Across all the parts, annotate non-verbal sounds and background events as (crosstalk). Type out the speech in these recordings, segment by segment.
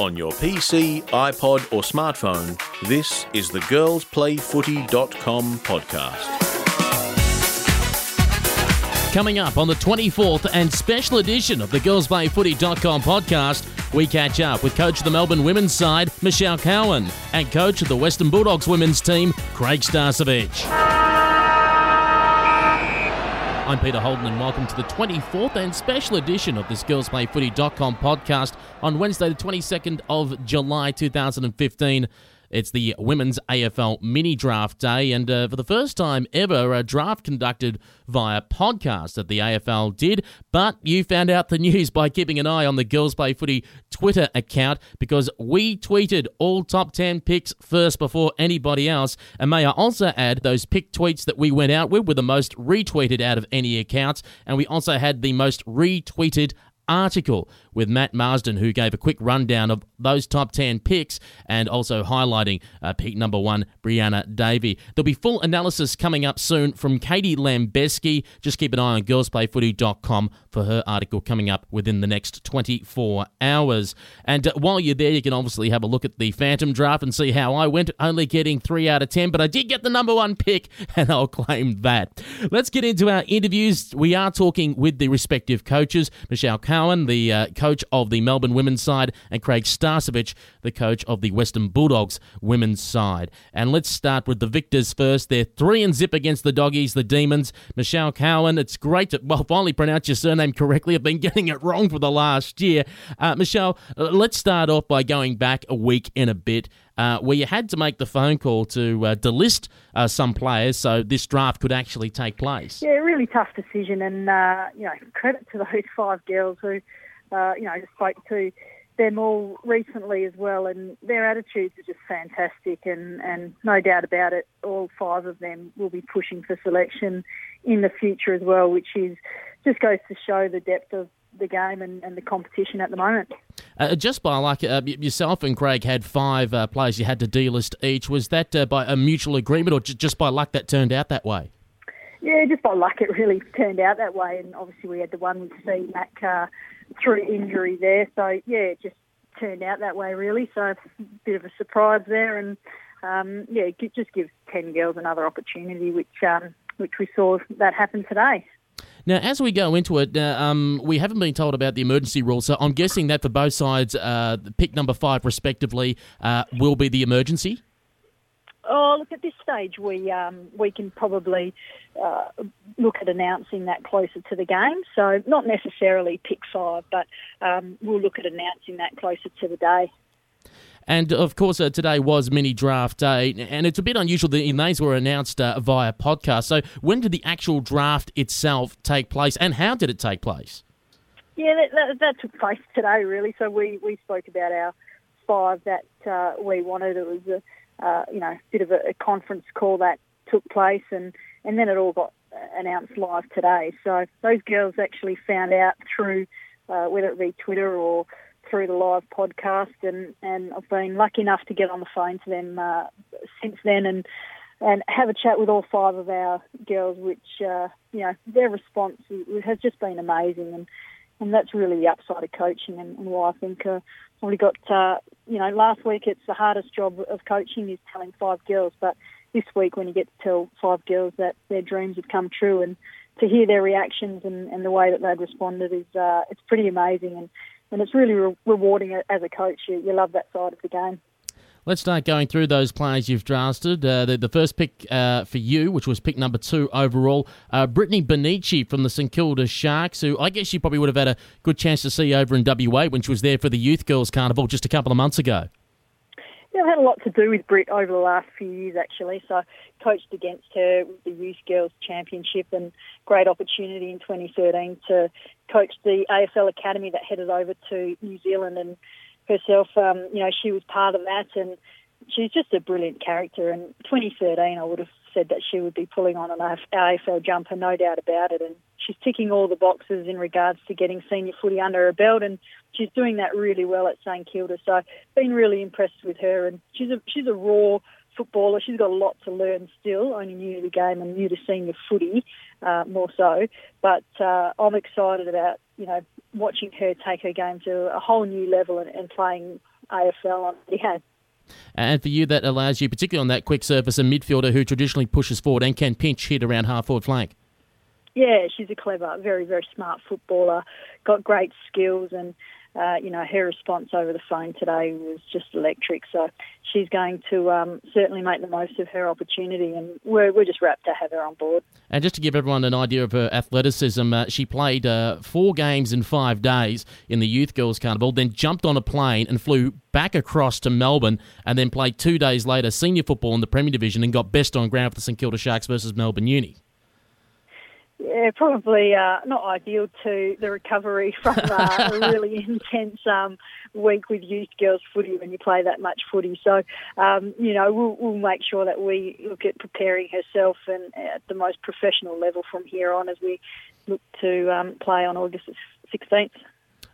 On your PC, iPod, or smartphone, this is the girlsplayfooty.com podcast. Coming up on the 24th and special edition of the girlsplayfooty.com podcast, we catch up with coach of the Melbourne women's side, Michelle Cowan, and coach of the Western Bulldogs women's team, Craig Starcevich. I'm Peter Holden, and welcome to the 24th and special edition of this girlsplayfooty.com podcast on Wednesday, the 22nd of July 2015. It's the Women's AFL Mini Draft Day, and uh, for the first time ever, a draft conducted via podcast that the AFL did. But you found out the (laughs) news by keeping an eye on the Girls Play Footy Twitter account because we tweeted all top 10 picks first before anybody else. And may I also add, those pick tweets that we went out with were the most retweeted out of any accounts, and we also had the most retweeted article with Matt Marsden, who gave a quick rundown of those top 10 picks and also highlighting uh, pick number one, Brianna Davey. There'll be full analysis coming up soon from Katie Lambeski. Just keep an eye on girlsplayfooty.com for her article coming up within the next 24 hours. And uh, while you're there, you can obviously have a look at the Phantom draft and see how I went, only getting 3 out of 10, but I did get the number one pick, (laughs) and I'll claim that. Let's get into our interviews. We are talking with the respective coaches, Michelle Cowan, the uh, coach of the Melbourne women's side, and Craig Starcevich, the coach of the Western Bulldogs women's side. And let's start with the victors first. They're three and zip against the doggies, the Demons. Michelle Cowan, it's great to well finally pronounce your surname correctly. I've been getting it wrong for the last year. Uh, Michelle, uh, let's start off by going back a week in a bit. Uh, where you had to make the phone call to uh, delist uh, some players so this draft could actually take place. Yeah, really tough decision, and uh, you know, credit to those (laughs) five girls who uh, you know, spoke to them all recently as well, and their attitudes are just fantastic. And, and no doubt about it, all five of them will be pushing for selection in the future as well, which is just goes to show the depth of the game and, and the competition at the moment. Uh, just by like uh, yourself and Craig had five uh, players you had to delist each. Was that uh, by a mutual agreement, or j- just by luck that turned out that way? Yeah, just by luck it really turned out that way, and obviously we had the one with C Mac through injury there. So yeah, it just turned out that way really. So a bit of a surprise there, and um, yeah, it just gives ten girls another opportunity, which um, which we saw that happen today. Now, as we go into it, uh, um, we haven't been told about the emergency rule, so I'm guessing that for both sides, uh, pick number five respectively uh, will be the emergency. Oh, look, at this stage, we um, we can probably uh, look at announcing that closer to the game. So not necessarily pick five, but um, we'll look at announcing that closer to the day. And of course, uh, today was mini draft day, and it's a bit unusual that these were announced uh, via podcast. So, when did the actual draft itself take place, and how did it take place? Yeah, that, that, that took place today, really. So, we, we spoke about our five that uh, we wanted. It was a uh, you know, bit of a, a, conference call that took place, and, and then it all got announced live today. So those girls actually found out through uh, whether it be Twitter or through the live podcast, and, and I've been lucky enough to get on the phone to them uh, since then and and have a chat with all five of our girls, which uh, you know their response has just been amazing, and and that's really the upside of coaching, and, and why I think uh, we got, uh, you know, last week it's the hardest job of coaching is telling five girls, but this week when you get to tell five girls that their dreams have come true and to hear their reactions and, and the way that they've responded is, uh, it's pretty amazing and, and it's really re- rewarding as a coach. You, you love that side of the game. Let's start going through those players you've drafted. Uh, the, the, first pick uh, for you, which was pick number two overall, uh, Brittany Bonnici from the St Kilda Sharks, who I guess you probably would have had a good chance to see over in WA when she was there for the Youth Girls Carnival just a couple of months ago. I've had a lot to do with Britt over the last few years, actually. So, coached against her with the Youth Girls Championship, and great opportunity in 2013 to coach the AFL Academy that headed over to New Zealand and herself, um, you know, she was part of that, and she's just a brilliant character. And 2013, I would have said that she would be pulling on an AFL jumper, no doubt about it. And she's ticking all the boxes in regards to getting senior footy under her belt, and she's doing that really well at St Kilda. So, been really impressed with her, and she's a she's a raw footballer. She's got a lot to learn still, only new to the game and new to senior footy, uh, more so. But uh, I'm excited about you know watching her take her game to a whole new level and, and playing AFL on the had. And for you, that allows you, particularly on that quick surface, a midfielder who traditionally pushes forward and can pinch hit around half forward flank. Yeah, she's a clever, very, very smart footballer. Got great skills, and uh, you know her response over the phone today was just electric. So she's going to um, certainly make the most of her opportunity, and we're we're just rapt to have her on board. And just to give everyone an idea of her athleticism, uh, she played uh, four games in five days in the Youth Girls Carnival, then jumped on a plane and flew back across to Melbourne, and then played two days later senior football in the Premier Division and got best on ground for the St Kilda Sharks versus Melbourne Uni. Yeah, probably uh, not ideal to the recovery (laughs) from uh, a really (laughs) intense um, week with youth girls footy when you play that much footy. So, um, you know, we'll, we'll, make sure that we look at preparing herself and at the most professional level from here on as we look to um, play on August 16th.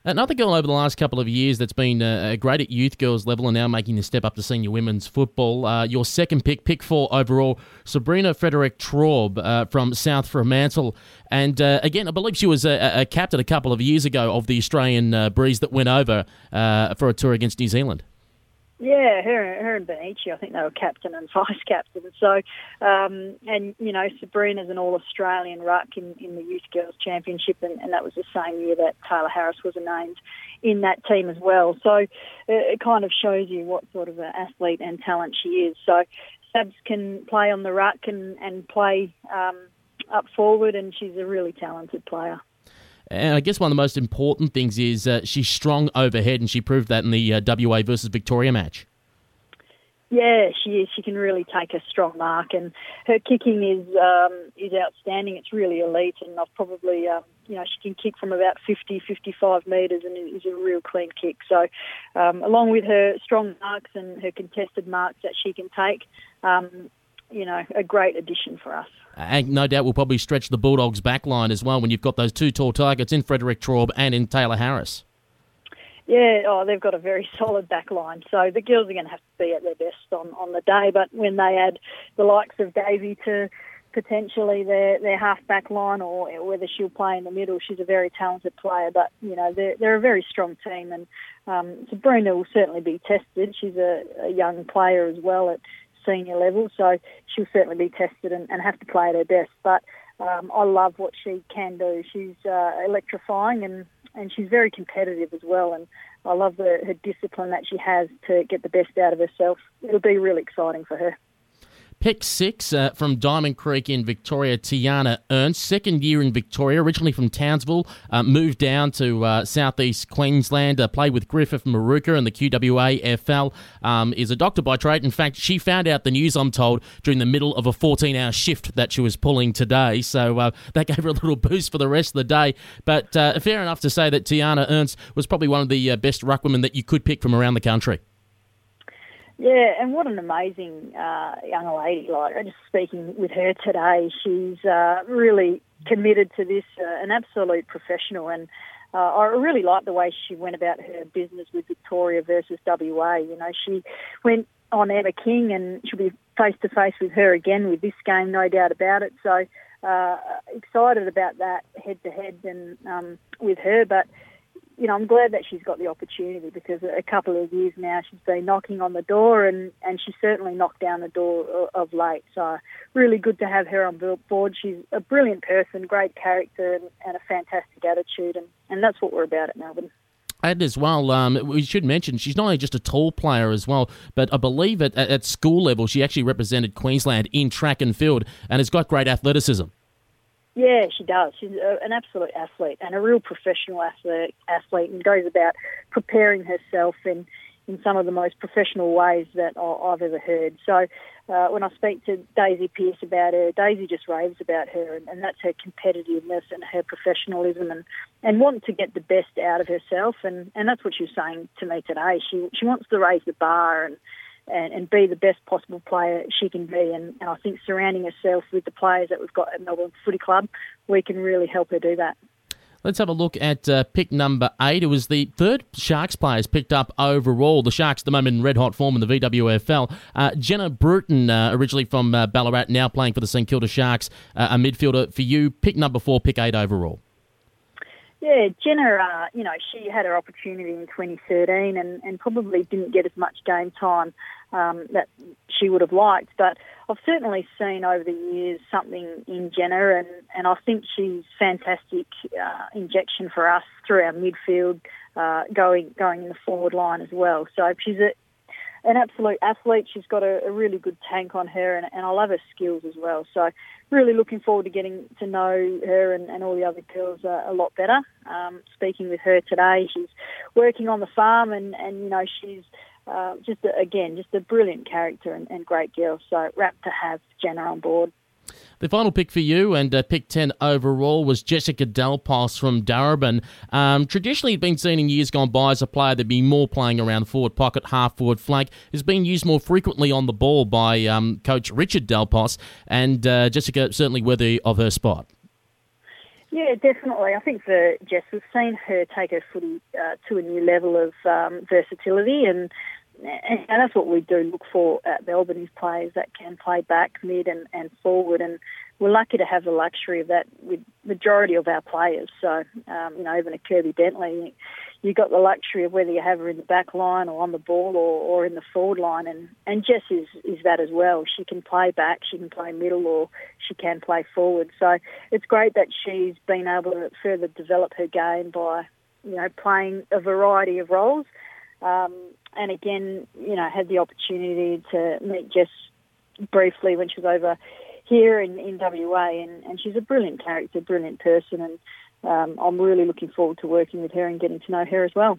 Another girl over the last couple of years that's been uh, great at youth girls level and now making the step up to senior women's football. Uh, your second pick, pick four overall, Sabrina Frederick Traub uh, from South Fremantle. And uh, again, I believe she was a, a, captain a couple of years ago of the Australian uh, Breeze that went over uh, for a tour against New Zealand. Yeah, her, her and Bonnici, I think they were captain and (laughs) vice captain. So, um, and you know, Sabrina's an All Australian ruck in, in the Youth Girls Championship, and, and that was the same year that Tayla Harris was named in that team as well. So, it, it kind of shows you what sort of an athlete and talent she is. So, Sabs can play on the ruck and and play um, up forward, and she's a really talented player. And I guess one of the most important things is uh, she's strong overhead, and she proved that in the uh, WA versus Victoria match. Yeah, she is. She can really take a strong mark, and her kicking is um, is outstanding. It's really elite, and I've probably um, you know she can kick from about 50, 55 metres, and it is a real clean kick. So, um, along with her strong marks and her contested marks that she can take, um, you know, a great addition for us. And no doubt we'll probably stretch the Bulldogs' back line as well when you've got those two tall targets in Frederick Traub and in Tayla Harris. Yeah, oh, they've got a very (laughs) solid back line. So the girls are going to have to be at their best on, on the day. But when they add the likes of Daisy to potentially their their half back line or whether she'll play in the middle, she's a very talented player. But you know they're they're a very strong team, and um, Sabrina will certainly be tested. She's a, a young player as well at senior level, so she'll certainly be tested and, and have to play at her best. But um, I love what she can do. She's uh, electrifying and, and she's very competitive as well. And I love the, her discipline that she has to get the best out of herself. It'll be really exciting for her. Pick six uh, from Diamond Creek in Victoria, Tiana Ernst. Second year in Victoria, originally from Townsville, uh, moved down to uh, southeast Queensland, uh, played with Griffith Moorooka and the QWAFL. Um, is a doctor by trade. In fact, she found out the news, I'm told, during the middle of a 14 hour shift that she was pulling today. So uh, (laughs) that gave her a little boost for the rest of the day. But uh, fair enough to say that Tiana Ernst was probably one of the best ruckwomen that you could pick from around the country. Yeah, and what an amazing uh, young lady! Like, I just speaking with her today, she's uh, really committed to this, uh, an absolute professional, and uh, I really like the way she went about her business with Victoria versus WA. You know, she went on Emma King, and she'll be face to face with her again with this game, no doubt about it. So uh, excited about that head to head and um, with her, but you know, I'm glad that she's got the opportunity because a couple of years now she's been knocking on the door and, and she certainly knocked down the door of late. So really good to have her on board. She's a brilliant person, great character and, and a fantastic attitude and, and that's what we're about at Melbourne. And as well, um, we should mention she's not only just a tall player as well, but I believe at, at school level she actually represented Queensland in track and field and has got great athleticism. Yeah, she does. She's a, an absolute athlete and a real professional athlete, athlete and goes about preparing herself in, in some of the most professional ways that I've ever heard. So uh, when I speak to Daisy Pearce about her, Daisy just raves about her, and, and that's her competitiveness and her professionalism and, and wanting to get the best out of herself. And, and that's what she was saying to me today. She, she wants to raise the bar and and, and be the best possible player she can be. And, and I think surrounding herself with the players that we've got at Melbourne Footy Club, we can really help her do that. Let's have a look at uh, pick number eight. It was the third Sharks players picked up overall. The Sharks at the moment in red hot form in the VWFL. Uh, Jenna Bruton, uh, originally from uh, Ballarat, now playing for the St Kilda Sharks, uh, a midfielder for you. Pick number four, pick eight overall. Yeah, Jenna, uh, you know, she had her opportunity in 2013 and, and probably didn't get as much game time um, that she would have liked. But I've certainly seen over the years something in Jenna, and, and I think she's fantastic uh, injection for us through our midfield, uh, going going in the forward line as well. So she's a, an absolute athlete. She's got a, a really good tank on her, and, and I love her skills as well. So really looking forward to getting to know her and, and all the other girls uh, a lot better. Um, speaking with her today, she's working on the farm, and, and you know she's uh, just a, again just a brilliant character and, and great girl. So rapt to have Jenna on board. The final pick for you and uh, pick 10 overall was Jessica Dal Pos from Darebin. Um, traditionally, been seen in years gone by as a player that be more playing around forward pocket, half forward flank. Has been used more frequently on the ball by um, coach Richard Dal Pos, and uh, Jessica certainly worthy of her spot. Yeah, definitely. I think for Jess, we've seen her take her footy uh, to a new level of um, versatility and and that's what we do look for at Melbourne is players that can play back, mid, and, and forward. And we're lucky to have the luxury of that with majority of our players. So, um, you know, even a Kirby Bentley, you've got the luxury of whether you have her in the back line or on the ball or, or in the forward line. And, and Jess is, is that as well. She can play back, she can play middle, or she can play forward. So it's great that she's been able to further develop her game by, you know, playing a variety of roles. Um, and again, you know, had the opportunity to meet Jess briefly when she was over here in, in WA, and, and she's a brilliant character, brilliant person, and um, I'm really looking forward to working with her and getting to know her as well.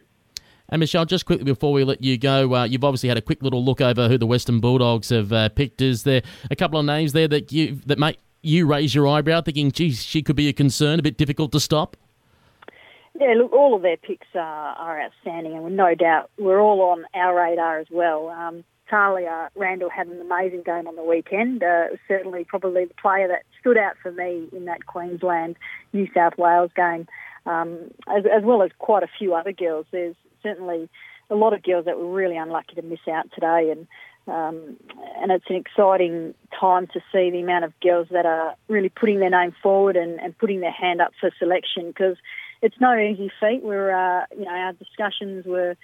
And Michelle, just quickly before we let you go, uh, you've obviously had a quick little look over who the Western Bulldogs have uh, picked. Is there a couple of names there that you that make you raise your eyebrow, thinking, "Geez, she could be a concern, a bit difficult to stop"? Yeah, look, all of their picks are, are outstanding, and no doubt we're all on our radar as well. Um, Talia Radan had an amazing game on the weekend. Uh, certainly, probably the player that stood out for me in that Queensland New South Wales game, um, as, as well as quite a few other girls. There's certainly a lot of girls that were really unlucky to miss out today, and um, and it's an exciting time to see the amount of girls that are really putting their name forward and, and putting their hand up for selection because it's no easy feat. We're, uh, you know, our discussions were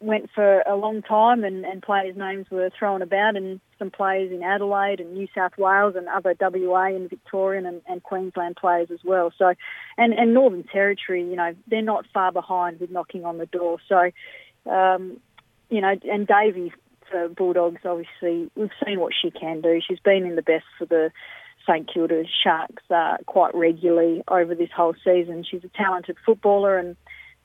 went for a long time, and, and players' names were thrown about, and some players in Adelaide and New South Wales and other WA and Victorian and, and Queensland players as well. So, and and Northern Territory, you know, they're not far behind with knocking on the door. So, um, you know, and Davey for Bulldogs, obviously, we've seen what she can do. She's been in the best for the St Kilda Sharks uh, quite regularly over this whole season. She's a talented footballer, and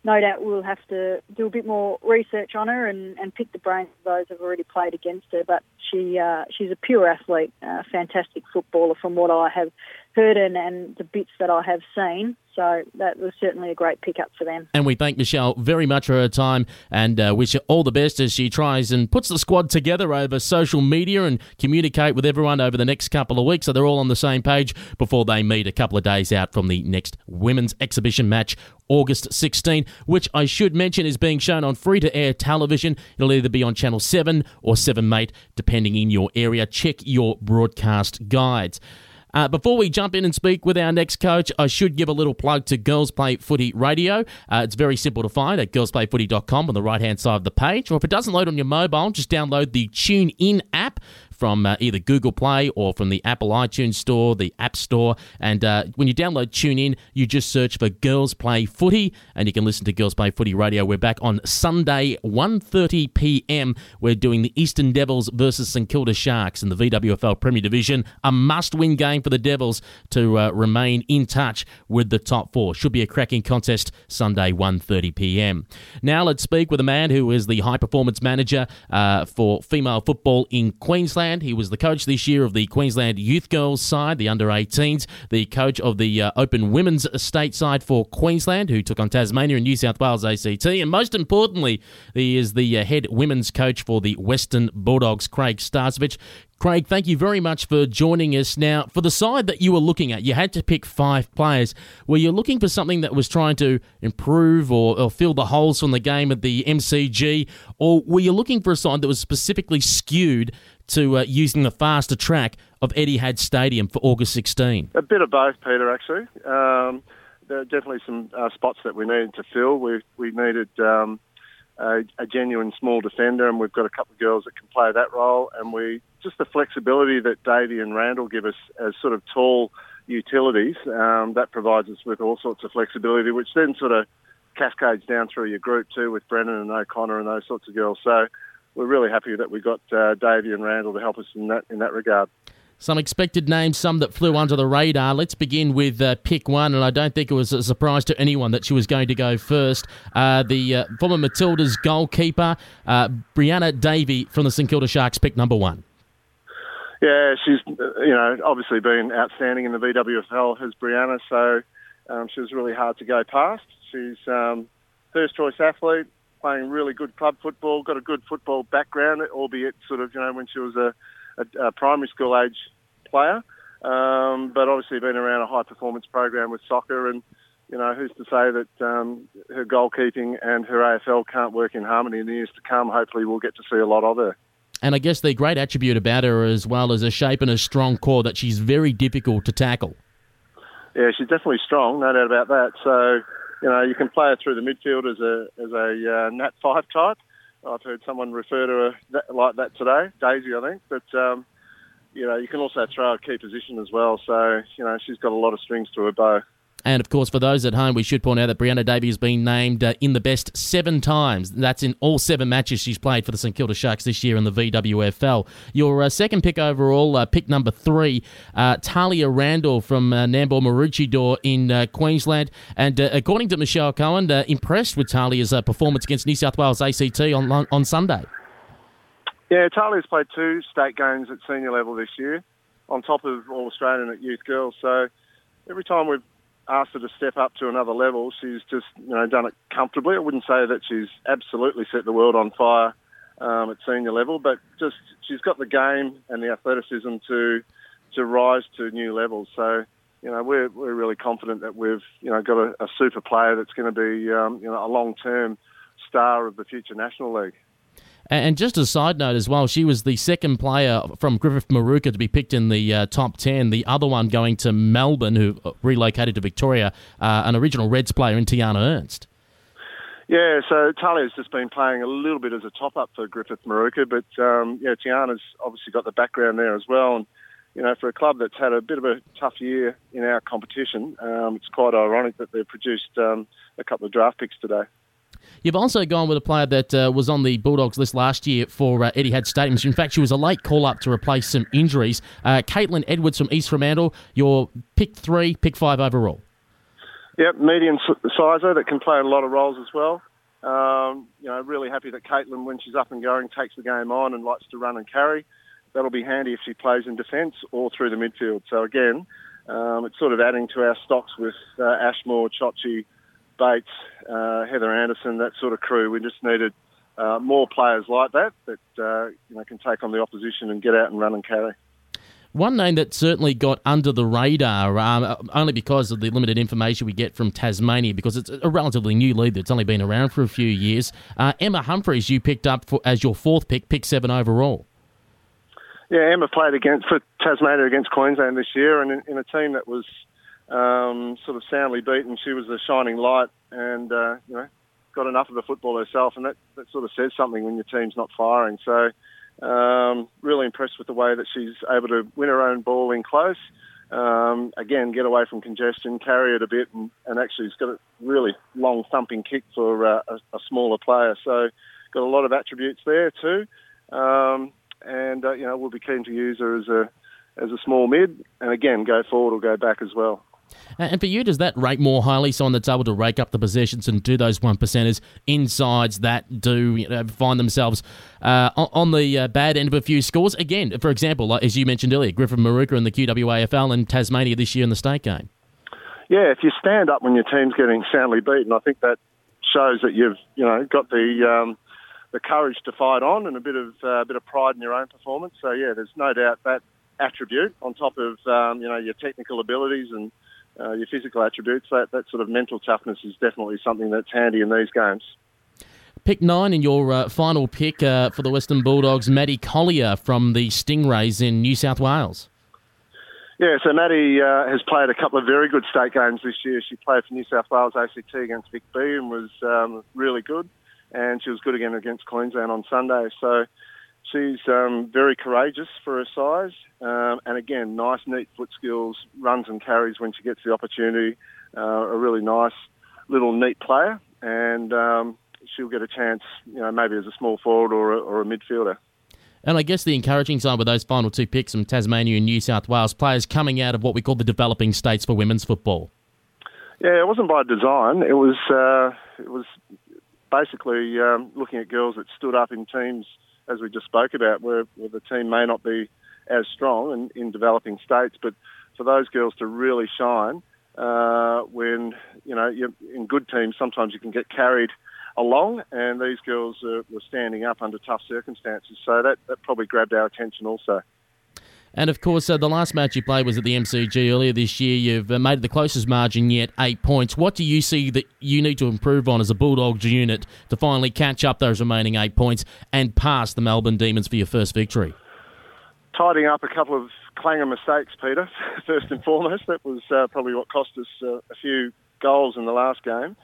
no doubt we'll have to do a bit more research on her and, and pick the brains of those who've already played against her. But she uh, she's a pure athlete, a fantastic footballer from what I have heard and, the bits that I have seen. So that was certainly a great pickup for them. And we thank Michelle very much for her time and uh, wish her all the best as she tries and puts the squad together over social media and communicate with everyone over the next couple of weeks so they're all on the same page before they meet a couple of days out from the next women's exhibition match August 16, which I should mention is being shown on free to air television. It'll either be on Channel 7 or 7 Mate, depending in your area. Check your broadcast guides. Uh, before we jump in and speak with our next coach, I should give a little plug to Girls Play Footy Radio. Uh, it's very simple to find at girlsplayfooty.com on the right hand side of the page. Or if it doesn't load on your mobile, just download the TuneIn app from uh, either Google Play or from the Apple iTunes Store, the App Store. And uh, when you download TuneIn, you just search for Girls Play Footy, and you can listen to Girls Play Footy Radio. We're back on Sunday, 1.30 p.m. We're doing the Eastern Devils versus St Kilda Sharks in the VWFL Premier Division. A must-win game for the Devils to uh, remain in touch with the top four. Should be a cracking contest Sunday, 1.30 p.m. Now let's speak with a man who is the high-performance manager uh, for female football in Queensland. Queensland. He was the coach this year of the Queensland Youth Girls side, the under 18s, the coach of the uh, Open Women's State side for Queensland, who took on Tasmania and New South Wales ACT. And most importantly, he is the uh, head women's coach for the Western Bulldogs, Craig Starcevich. Craig, thank you very much for joining us. Now, for the side that you were looking at, you had to pick five players. Were you looking for something that was trying to improve or, or fill the holes from the game at the MCG, or were you looking for a side that was specifically skewed to uh, using the faster track of Etihad Stadium for August 16? A bit of both, Peter, actually. Um, there are definitely some uh, spots that we needed to fill. We we needed um, a, a, genuine small defender, and we've got a couple of girls that can play that role. And we just the flexibility that Davey and Radan give us as sort of tall utilities um, that provides us with all sorts of flexibility, which then sort of cascades down through your group too with Brennan and O'Connor and those sorts of girls. So we're really happy that we got uh, Davey and Radan to help us in that in that regard. Some expected names, some that flew under the radar. Let's begin with uh, pick one, and I don't think it was a surprise to anyone that she was going to go first. Uh, the uh, former Matilda's goalkeeper, uh, Brianna Davey from the St Kilda Sharks, pick number one. Yeah, she's you know obviously been outstanding in the VWFL as Brianna, so um, she was really hard to go past. She's um, first choice athlete, playing really good club football, got a good football background, albeit sort of you know when she was a a, a primary school age player, um, but obviously been around a high performance program with soccer and. You know, who's to say that um, her goalkeeping and her AFL can't work in harmony in the years to come? Hopefully, we'll get to see a lot of her. And I guess the great attribute about her, as well as a shape and a strong core, that she's very difficult to tackle. Yeah, she's definitely strong, no doubt about that. So, you know, you can play her through the midfield as a as a uh, Nat Fyfe type, I've heard someone refer to her like that today, Daisy, I think. But um, you know, you can also throw a key position as well. So you know, she's got a lot of strings to her bow. And of course, for those at home, we should point out that Brianna Davey has been named uh, in the best seven times. That's in all seven matches she's played for the St Kilda Sharks this year in the VWFL. Your uh, second pick overall, uh, pick number three, uh, Talia Radan from uh, Nambour Maroochydore in uh, Queensland. And according to Michelle Cowan, impressed with Talia's performance against New South Wales ACT on, on Sunday. Yeah, Talia's played two state games at senior level this year, on top of All Australian at youth girls. So every time we've asked her to step up to another level. She's just you know done it comfortably. I wouldn't say that she's absolutely set the world on fire um, at senior level, but just she's got the game and the athleticism to to rise to new levels. So you know we're we're really confident that we've you know got a, a super player that's going to be um, you know a long term star of the future national league. And just a side note as well, she was the second player from Griffith Moorooka to be picked in the uh, top 10. The other one going to Melbourne, who relocated to Victoria, uh, an original Reds player in Tiana Ernst. Yeah, so Talia's just been playing a little bit as a top up for Griffith Moorooka, but um, yeah, Tiana's obviously got the background there as well. And, you know, for a club that's had a bit of a tough year in our competition, um, it's quite ironic that they've produced um, a couple of draft picks today. You've also gone with a player that uh, was on the Bulldogs list last year for uh, Etihad Stadium. In fact, she was a late call up to replace some injuries. Uh, Caitlin Edwards from East Fremantle, your pick three, pick five overall. Yep, medium sizer that can play a lot of roles as well. Um, you know, really happy that Caitlin, when she's up and going, takes the game on and likes to run and carry. That'll be handy if she plays in defence or through the midfield. So again, um, it's sort of adding to our stocks with uh, Ashmore, Chochi, Bates, uh, Heather Anderson, that sort of crew. We just needed uh, more players like that that uh, you know can take on the opposition and get out and run and carry. One name that certainly got under the radar, um, only because of the limited information we get from Tasmania, because it's a relatively new league that's only been around for a few years. Uh, Emma Humphries, you picked up for, as your fourth pick, pick seven overall. Yeah, Emma played against for Tasmania against Queensland this year, and in, in a team that was um, sort of soundly beaten. She was a shining light, and uh, you know, got enough of the football herself, and that, that sort of says something when your team's not firing. So, um, really impressed with the way that she's able to win her own ball in close. Um, again, get away from congestion, carry it a bit, and, and actually, has got a really long thumping kick for uh, a, a, smaller player. So, got a lot of attributes there too. Um, and uh, you know, we'll be keen to use her as a as a small mid, and again, go forward or go back as well. And for you, does that rate more highly? Someone that's able to rake up the possessions and do those one percenters insides that do you know, find themselves uh, on the uh, bad end of a few scores. Again, for example, like, as you mentioned earlier, Griffith Moorooka in the QWAFL and Tasmania this year in the state game. Yeah, if you stand up when your team's getting soundly beaten, I think that shows that you've you know got the um, the courage to fight on and a bit of uh, a bit of pride in your own performance. So yeah, there's no doubt that attribute on top of um, you know your technical abilities and uh, your physical attributes, that, that sort of mental toughness is definitely something that's handy in these games. Pick nine in your uh, final pick uh, for the Western Bulldogs, Maddie Collier from the Stingrays in New South Wales. Yeah, so Maddie uh, has played a couple of very good state games this year. She played for New South Wales ACT against Vic B and was um, really good, and she was good again against Queensland on Sunday. So she's um, very courageous for her size, um, and again, nice, neat foot skills, runs and carries when she gets the opportunity. Uh, a really nice little neat player, and um, she'll get a chance, you know, maybe as a small forward or a, or a midfielder. And I guess the encouraging side with those final two picks from Tasmania and New South Wales players coming out of what we call the developing states for women's football. Yeah, it wasn't by design. It was uh, it was basically um, looking at girls that stood up in teams, as we just spoke about, where, where the team may not be as strong in, in developing states, but for those girls to really shine uh, when you know in good teams, sometimes you can get carried along, and these girls uh, were standing up under tough circumstances. So that, that probably grabbed our attention also. And of course, uh, the last match you played was at the MCG earlier this year. You've uh, made the closest margin yet, eight points. What do you see that you need to improve on as a Bulldogs unit to finally catch up those remaining eight points and pass the Melbourne Demons for your first victory? Tidying up a couple of clanger mistakes, Peter, (laughs) first and foremost. That was uh, probably what cost us uh, a few goals in the last game.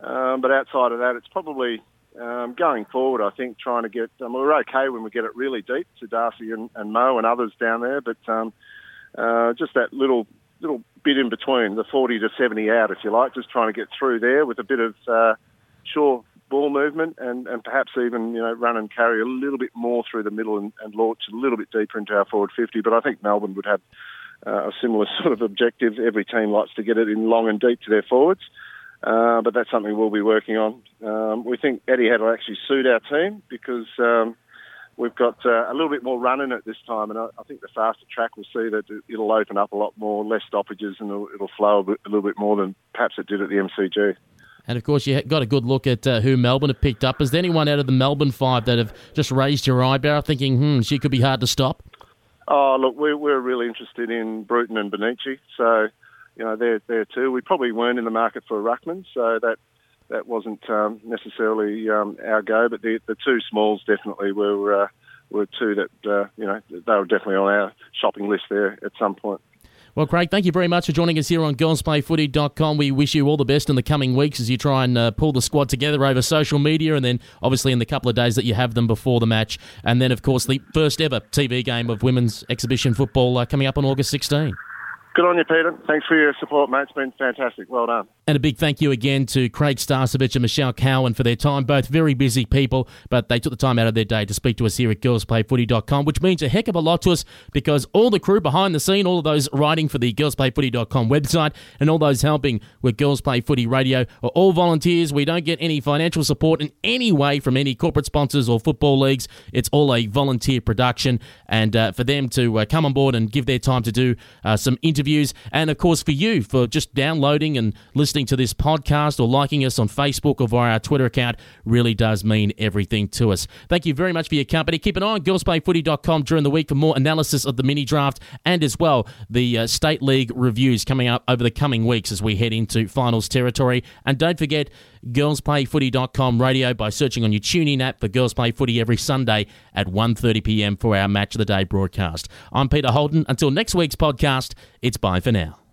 Um, but outside of that, it's probably um, going forward. I think trying to get. Um, we're okay when we get it really deep to Darcy and, and Mo and others down there, but um, uh, just that little little bit in between, the 40 to 70 out, if you like, just trying to get through there with a bit of uh, sure ball movement and, and perhaps even you know run and carry a little bit more through the middle and, and launch a little bit deeper into our forward 50. But I think Melbourne would have uh, a similar (laughs) sort of objective. Every team likes to get it in long and deep to their forwards. Uh, but that's something we'll be working on. Um, we think Etihad will actually suit our team because um, we've got uh, a little bit more run in it this time, and I, I, think the faster track will see that it'll open up a lot more, less stoppages, and it'll, it'll flow a, bit, a, little bit more than perhaps it did at the MCG. And of course, you got a good look at uh, who Melbourne have picked up. Is there anyone out of the Melbourne five that have just raised your eyebrow, thinking, "Hmm, she could be hard to stop"? Oh, look, we're, we're really interested in Bruton and Bonnici, so you know, they're there too. We probably weren't in the market for a ruckman, so that that wasn't um, necessarily um, our go. But the the two smalls definitely were uh, were two that uh, you know they were definitely on our shopping list there at some point. Well, Craig, thank you very much for joining us here on girlsplayfooty.com. We wish you all the best in the coming weeks as you try and uh, pull the squad together over social media and then obviously in the couple of days that you have them before the match. And then, of course, the first ever TV game of women's exhibition football uh, coming up on August 16. Good on you, Peter. Thanks for your support, mate. It's been fantastic. Well done. And a big thank you again to Craig Starcevich and Michelle Cowan for their time. Both very busy people, but they took the time out of their day to speak to us here at girlsplayfooty.com, which means a heck of a lot to us because all the crew behind the scene, all of those writing for the girlsplayfooty.com website, and all those helping with Girls Play Footy Radio are all volunteers. We don't get any financial support in any way from any corporate sponsors or football leagues. It's all a volunteer production, and uh, for them to uh, come on board and give their time to do uh, some interviews interviews, and of course for you for just downloading and listening to this podcast or liking us on Facebook or via our Twitter account really does mean everything to us. Thank you very much for your company. Keep an eye on girlsplayfooty.com during the week for more analysis of the mini draft and as well the uh, State League reviews coming up over the coming weeks as we head into finals territory. And don't forget, girlsplayfooty.com radio by searching on your TuneIn app for Girls Play Footy every Sunday at 1.30pm for our Match of the Day broadcast. I'm Peter Holden. Until next week's podcast, bye for now.